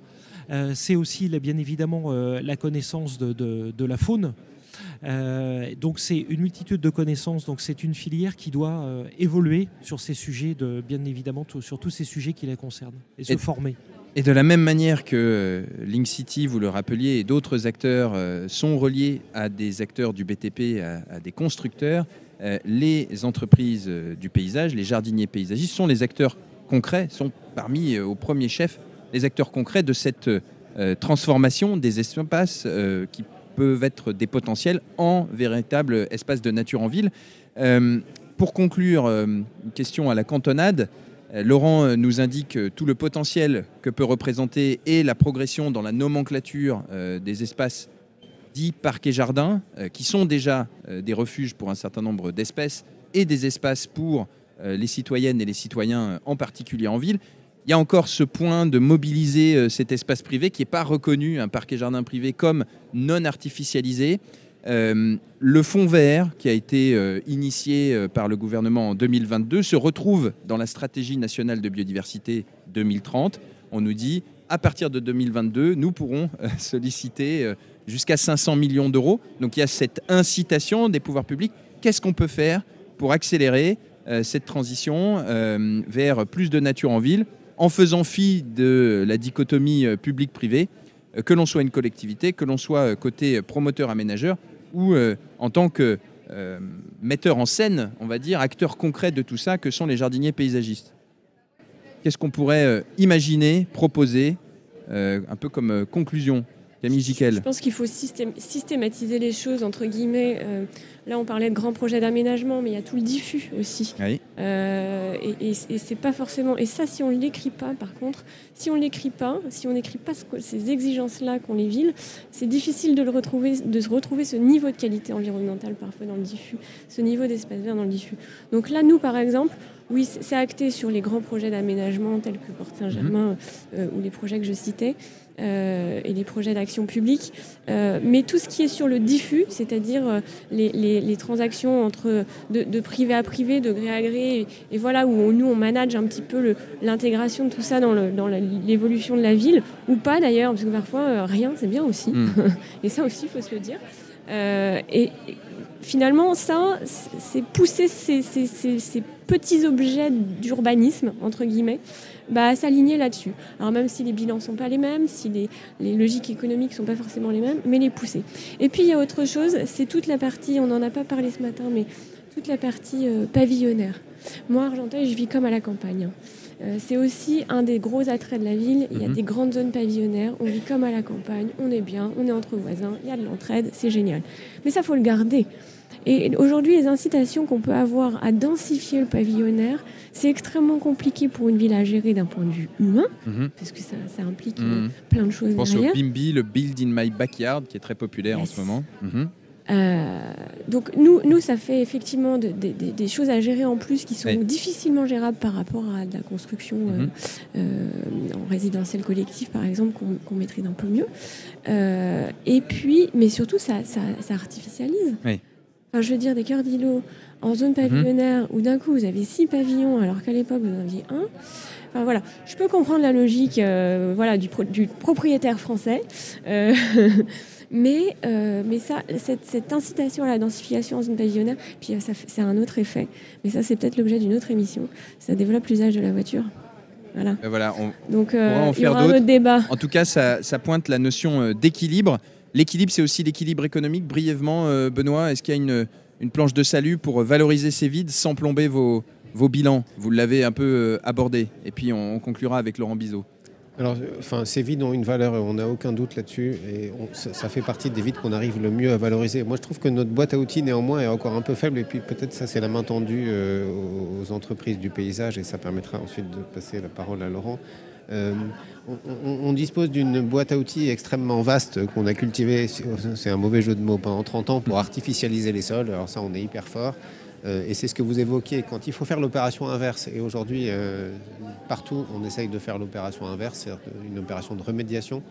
Euh, c'est aussi bien évidemment la connaissance de, la faune. donc c'est une multitude de connaissances. Donc c'est une filière qui doit évoluer sur ces sujets, de, bien évidemment sur tous ces sujets qui la concernent et se former. Et de la même manière que euh, Link City, vous le rappeliez, et d'autres acteurs euh, sont reliés à des acteurs du BTP, à, des constructeurs, euh, les entreprises du paysage, les jardiniers paysagistes sont les acteurs concrets, sont parmi, au premier chef, les acteurs concrets de cette transformation des espaces qui peuvent être des potentiels en véritables espaces de nature en ville. pour conclure, une question à la cantonade. Euh, Laurent euh, nous indique euh, tout le potentiel que peut représenter et la progression dans la nomenclature des espaces dits parcs et jardins, qui sont déjà des refuges pour un certain nombre d'espèces et des espaces pour les citoyennes et les citoyens, en particulier en ville. Il y a encore ce point de mobiliser cet espace privé qui n'est pas reconnu, un parc et jardin privé, comme non artificialisé. Euh, le fonds vert, qui a été euh, initié euh, par le gouvernement en 2022, se retrouve dans la stratégie nationale de biodiversité 2030. On nous dit, à partir de 2022, nous pourrons solliciter jusqu'à 500 millions d'euros. Donc il y a cette incitation des pouvoirs publics. Qu'est-ce qu'on peut faire pour accélérer cette transition vers plus de nature en ville en faisant fi de la dichotomie public-privé, que l'on soit une collectivité, que l'on soit côté promoteur-aménageur, ou euh, en tant que euh, metteur en scène, on va dire, acteur concret de tout ça, que sont les jardiniers paysagistes. Qu'est-ce qu'on pourrait euh, imaginer, proposer, un peu comme conclusion Camille Jiquel. Je pense qu'il faut systématiser les choses, entre guillemets. Là, on parlait de grands projets d'aménagement, mais il y a tout le diffus aussi. Euh, et, c'est pas forcément. Et ça, si on ne l'écrit pas, par contre, si on l'écrit pas, si on n'écrit pas ces exigences-là qu'ont les villes, c'est difficile de le retrouver, de se retrouver ce niveau de qualité environnementale parfois dans le diffus, ce niveau d'espace vert dans le diffus. Donc là, nous, par exemple, oui, c'est acté sur les grands projets d'aménagement tels que Porte Saint-Germain mhm. euh, ou les projets que je citais. Euh, et les projets d'action publique. Euh, mais tout ce qui est sur le diffus, c'est-à-dire les, transactions entre de, privé à privé, de gré à gré, et, voilà où nous on manage un petit peu l'intégration de tout ça dans l'évolution de la ville, ou pas d'ailleurs, parce que parfois rien c'est bien aussi, mhm. et ça aussi il faut se le dire. Et, finalement, ça, c'est pousser ces, petits objets d'urbanisme, entre guillemets, bah, à s'aligner là-dessus. Alors même si les bilans ne sont pas les mêmes, si les, logiques économiques ne sont pas forcément les mêmes, mais les pousser. Et puis il y a autre chose, c'est toute la partie, on n'en a pas parlé ce matin, mais toute la partie euh, pavillonnaire. Moi, Argenteuil, je vis comme à la campagne. C'est aussi un des gros attraits de la ville. Il y a mhm. des grandes zones pavillonnaires, on vit comme à la campagne, on est bien, on est entre voisins, il y a de l'entraide, c'est génial. Mais ça, faut le garder. Et aujourd'hui, les incitations qu'on peut avoir à densifier le pavillonnaire, c'est extrêmement compliqué pour une ville à gérer d'un point de vue humain, mhm. parce que ça, implique mhm. plein de choses. Je pense au BIMBI, le Build in My Backyard, qui est très populaire en ce moment. Euh, donc nous, nous, ça fait effectivement des choses à gérer en plus qui sont difficilement gérables par rapport à de la construction euh, euh, en résidentiel collectif, par exemple, qu'on maîtrise un peu mieux. et puis, mais surtout, ça, ça, artificialise. Enfin, je veux dire, des cœurs d'îlots en zone pavillonnaire où d'un coup vous avez six pavillons alors qu'à l'époque vous en aviez un. Enfin, voilà, je peux comprendre la logique voilà, du, du, propriétaire français. Mais, euh, mais ça, cette, incitation à la densification en zone pavillonnaire, puis ça c'est un autre effet. Mais ça, c'est peut-être l'objet d'une autre émission. Ça développe l'usage de la voiture. Voilà. voilà Donc, euh, il y aura un autre débat. En tout cas, ça, pointe la notion euh, d'équilibre. L'équilibre, c'est aussi l'équilibre économique. Brièvement, Benoît, est-ce qu'il y a une, une, planche de salut pour valoriser ces vides sans plomber vos, vos bilans? Vous l'avez un peu abordé. Et puis, on, on conclura avec Laurent Bizot. Alors, enfin, ces vides ont une valeur, on n'a aucun doute là-dessus, et ça, fait partie des vides qu'on arrive le mieux à valoriser. Moi, je trouve que notre boîte à outils, néanmoins, est encore un peu faible, et puis peut-être ça, c'est la main tendue euh, aux entreprises du paysage, et ça permettra ensuite de passer la parole à Laurent. Euh, on, dispose d'une boîte à outils extrêmement vaste qu'on a cultivée, c'est un mauvais jeu de mots, pendant 30 ans pour artificialiser les sols. Alors ça, on est hyper fort. Euh, et c'est ce que vous évoquiez, quand il faut faire l'opération inverse, et aujourd'hui, euh, partout, on essaye de faire l'opération inverse, c'est une opération de remédiation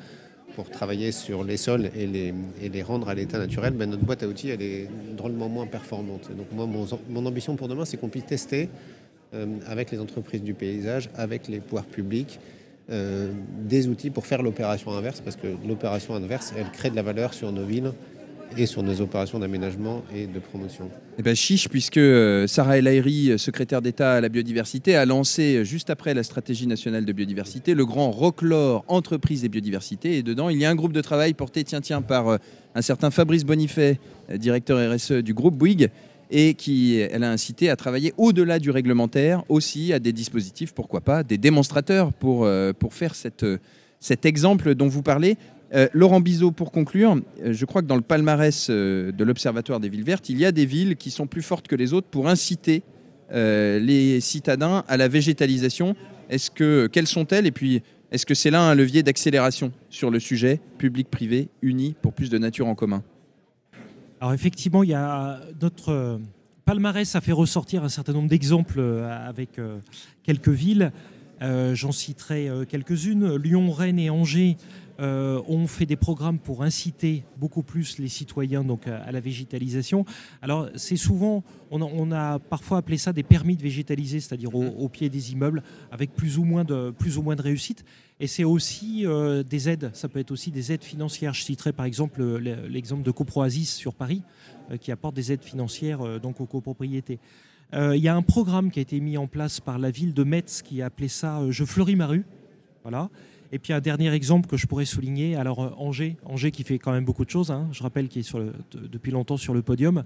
pour travailler sur les sols et les, et les rendre à l'état naturel, ben notre boîte à outils, elle est drôlement moins performante. Donc moi, mon, ambition pour demain, c'est qu'on puisse tester euh, avec les entreprises du paysage, avec les pouvoirs publics, des outils pour faire l'opération inverse, parce que l'opération inverse, elle crée de la valeur sur nos villes et sur nos opérations d'aménagement et de promotion. Eh bien, chiche, puisque euh, Sarah El Haïry, secrétaire d'État à la biodiversité, a lancé euh, juste après la stratégie nationale de biodiversité le grand Roclore Entreprise et Biodiversité. Et dedans, il y a un groupe de travail porté, tiens, tiens, par euh, un certain Fabrice Bonifay, directeur RSE du groupe Bouygues, et qui elle a incité à travailler au-delà du réglementaire, aussi à des dispositifs, pourquoi pas, des démonstrateurs pour, pour faire cet exemple dont vous parlez. Euh, Laurent Bizot, pour conclure, euh, je crois que dans le palmarès euh, de l'Observatoire des villes vertes, il y a des villes qui sont plus fortes que les autres pour inciter les citadins à la végétalisation. Est-ce que quelles sont-elles? Et puis, est-ce que c'est là un levier d'accélération sur le sujet public-privé uni pour plus de nature en commun? Alors effectivement, il y a notre palmarès a fait ressortir un certain nombre d'exemples avec quelques villes. J'en citerai quelques-unes. Lyon, Rennes et Angers euh, on fait des programmes pour inciter beaucoup plus les citoyens donc, à, la végétalisation. Alors, c'est souvent, on a, parfois appelé ça des permis de végétaliser, c'est-à-dire au, pied des immeubles, avec plus ou moins de, plus ou moins de réussite. Et c'est aussi euh, des aides, ça peut être aussi des aides financières. Je citerai par exemple l'exemple de Coproasis sur Paris, euh, qui apporte des aides financières donc aux copropriétés. Il y a un programme qui a été mis en place par la ville de Metz qui a appelé ça Je fleuris ma rue. Voilà. Et puis un dernier exemple que je pourrais souligner, alors euh, Angers, Angers qui fait quand même beaucoup de choses, hein, je rappelle qu'il est depuis longtemps sur le podium,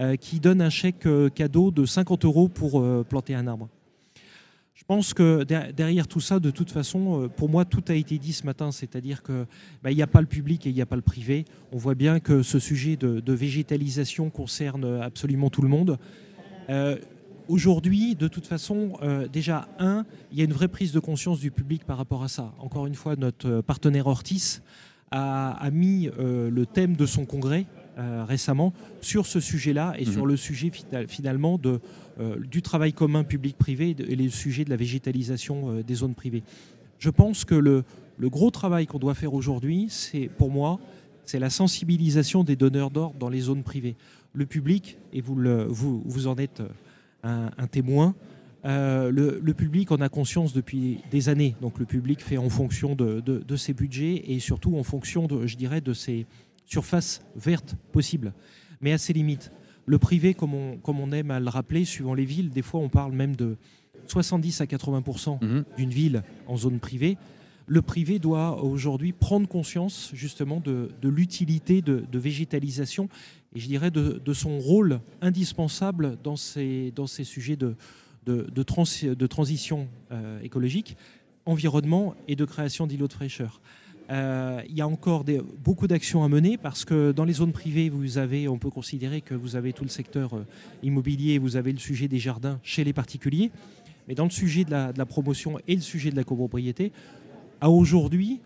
euh, qui donne un chèque euh, cadeau de 50 euros pour planter un arbre. Je pense que derrière tout ça, de toute façon, pour moi, tout a été dit ce matin, c'est-à-dire qu'il bah, n'y a pas le public et il n'y a pas le privé. On voit bien que ce sujet de végétalisation concerne absolument tout le monde. Aujourd'hui, de toute façon, euh, déjà, un, il y a une vraie prise de conscience du public par rapport à ça. Encore une fois, notre euh, partenaire Ortis a, mis euh, le thème de son congrès récemment sur ce sujet-là et sur mhm. le sujet finalement de, du travail commun public-privé et le sujet de la végétalisation des zones privées. Je pense que le, le gros travail qu'on doit faire aujourd'hui, c'est pour moi, c'est la sensibilisation des donneurs d'ordre dans les zones privées. Le public, et vous, le, vous, vous en êtes un, témoin. Euh, le, public en a conscience depuis des années. Donc le public fait en fonction de, ses budgets et surtout en fonction, de, je dirais, de ses surfaces vertes possibles, mais à ses limites. Le privé, comme on, comme on aime à le rappeler, suivant les villes, des fois on parle même de 70 à 80 mhm. d'une ville en zone privée. Le privé doit aujourd'hui prendre conscience justement de, l'utilité de, végétalisation et je dirais de, son rôle indispensable dans ces, dans ces sujets de, de, de, transition euh, écologique, environnement et de création d'îlots de fraîcheur. Euh, il y a encore beaucoup d'actions à mener parce que dans les zones privées, vous avez, on peut considérer que vous avez tout le secteur euh, immobilier, vous avez le sujet des jardins chez les particuliers, mais dans le sujet de la, de la promotion et le sujet de la copropriété, à aujourd'hui,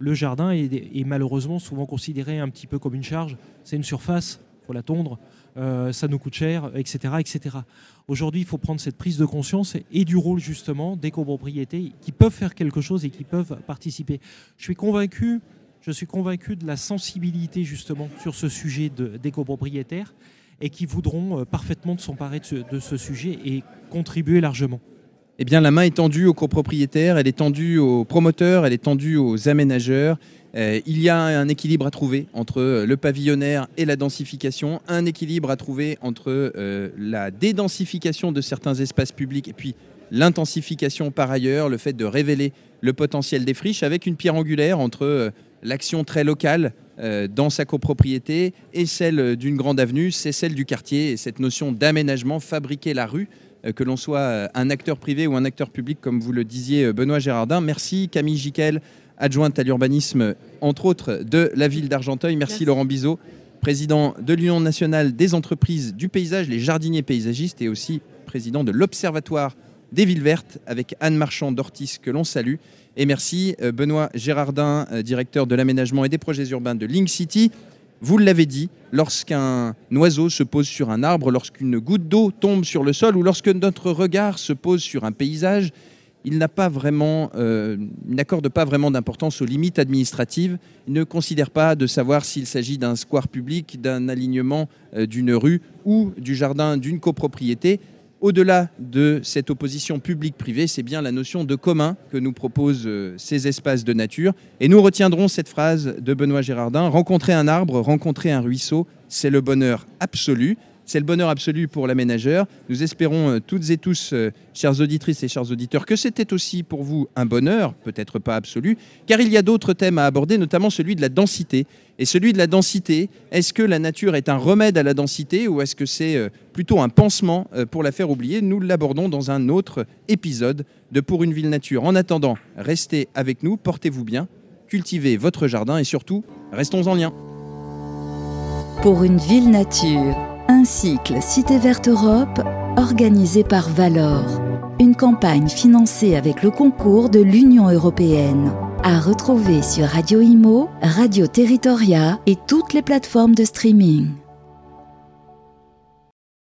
le jardin est, malheureusement souvent considéré un petit peu comme une charge. C'est une surface, il faut la tondre, euh, ça nous coûte cher, etc. etc. Aujourd'hui, il faut prendre cette prise de conscience et, du rôle justement des copropriétés qui peuvent faire quelque chose et qui peuvent participer. Je suis convaincu, je suis convaincu de la sensibilité justement sur ce sujet de, des copropriétaires et qui voudront euh, parfaitement s'emparer de ce sujet et contribuer largement eh bien, la main est tendue aux copropriétaires, elle est tendue aux promoteurs, elle est tendue aux aménageurs. Euh, il y a un équilibre à trouver entre le pavillonnaire et la densification, un équilibre à trouver entre euh, la dédensification de certains espaces publics et puis l'intensification par ailleurs, le fait de révéler le potentiel des friches avec une pierre angulaire entre euh, l'action très locale dans sa copropriété et celle d'une grande avenue, c'est celle du quartier et cette notion d'aménagement, fabriquer la rue, euh, que l'on soit euh, un acteur privé ou un acteur public, comme vous le disiez, euh, Benoît Gérardin. Merci Camille Jiquel, adjointe à l'urbanisme, entre autres, de la ville d'Argenteuil. Merci, Laurent Bizot, président de l'Union nationale des entreprises du paysage, les jardiniers paysagistes, et aussi président de l'Observatoire des villes vertes, avec Anne Marchand d'Ortis, que l'on salue. Et merci Benoît Gérardin, directeur de l'aménagement et des projets urbains de Link City. Vous l'avez dit, lorsqu'un oiseau se pose sur un arbre, lorsqu'une goutte d'eau tombe sur le sol ou lorsque notre regard se pose sur un paysage, il euh, n'accorde pas vraiment d'importance aux limites administratives. Il ne considère pas de savoir s'il s'agit d'un square public, d'un alignement euh, d'une rue ou du jardin d'une copropriété. Au-delà de cette opposition publique-privée, c'est bien la notion de commun que nous proposent euh, ces espaces de nature. Et nous retiendrons cette phrase de Benoît Gérardin, rencontrer un arbre, rencontrer un ruisseau, c'est le bonheur absolu. C'est le bonheur absolu pour l'aménageur. Nous espérons euh, toutes et tous, euh, chères auditrices et chers auditeurs, que c'était aussi pour vous un bonheur, peut-être pas absolu, car il y a d'autres thèmes à aborder, notamment celui de la densité. Et celui de la densité, est-ce que la nature est un remède à la densité ou est-ce que c'est euh, plutôt un pansement pour la faire oublier? Nous l'abordons dans un autre épisode de Pour une ville nature. En attendant, restez avec nous, portez-vous bien, cultivez votre jardin et surtout, restons en lien. Pour une ville nature un cycle Cité Verte Europe organisé par Valor. Une campagne financée avec le concours de l'Union européenne. À retrouver sur Radio Imo, Radio Territoria et toutes les plateformes de streaming.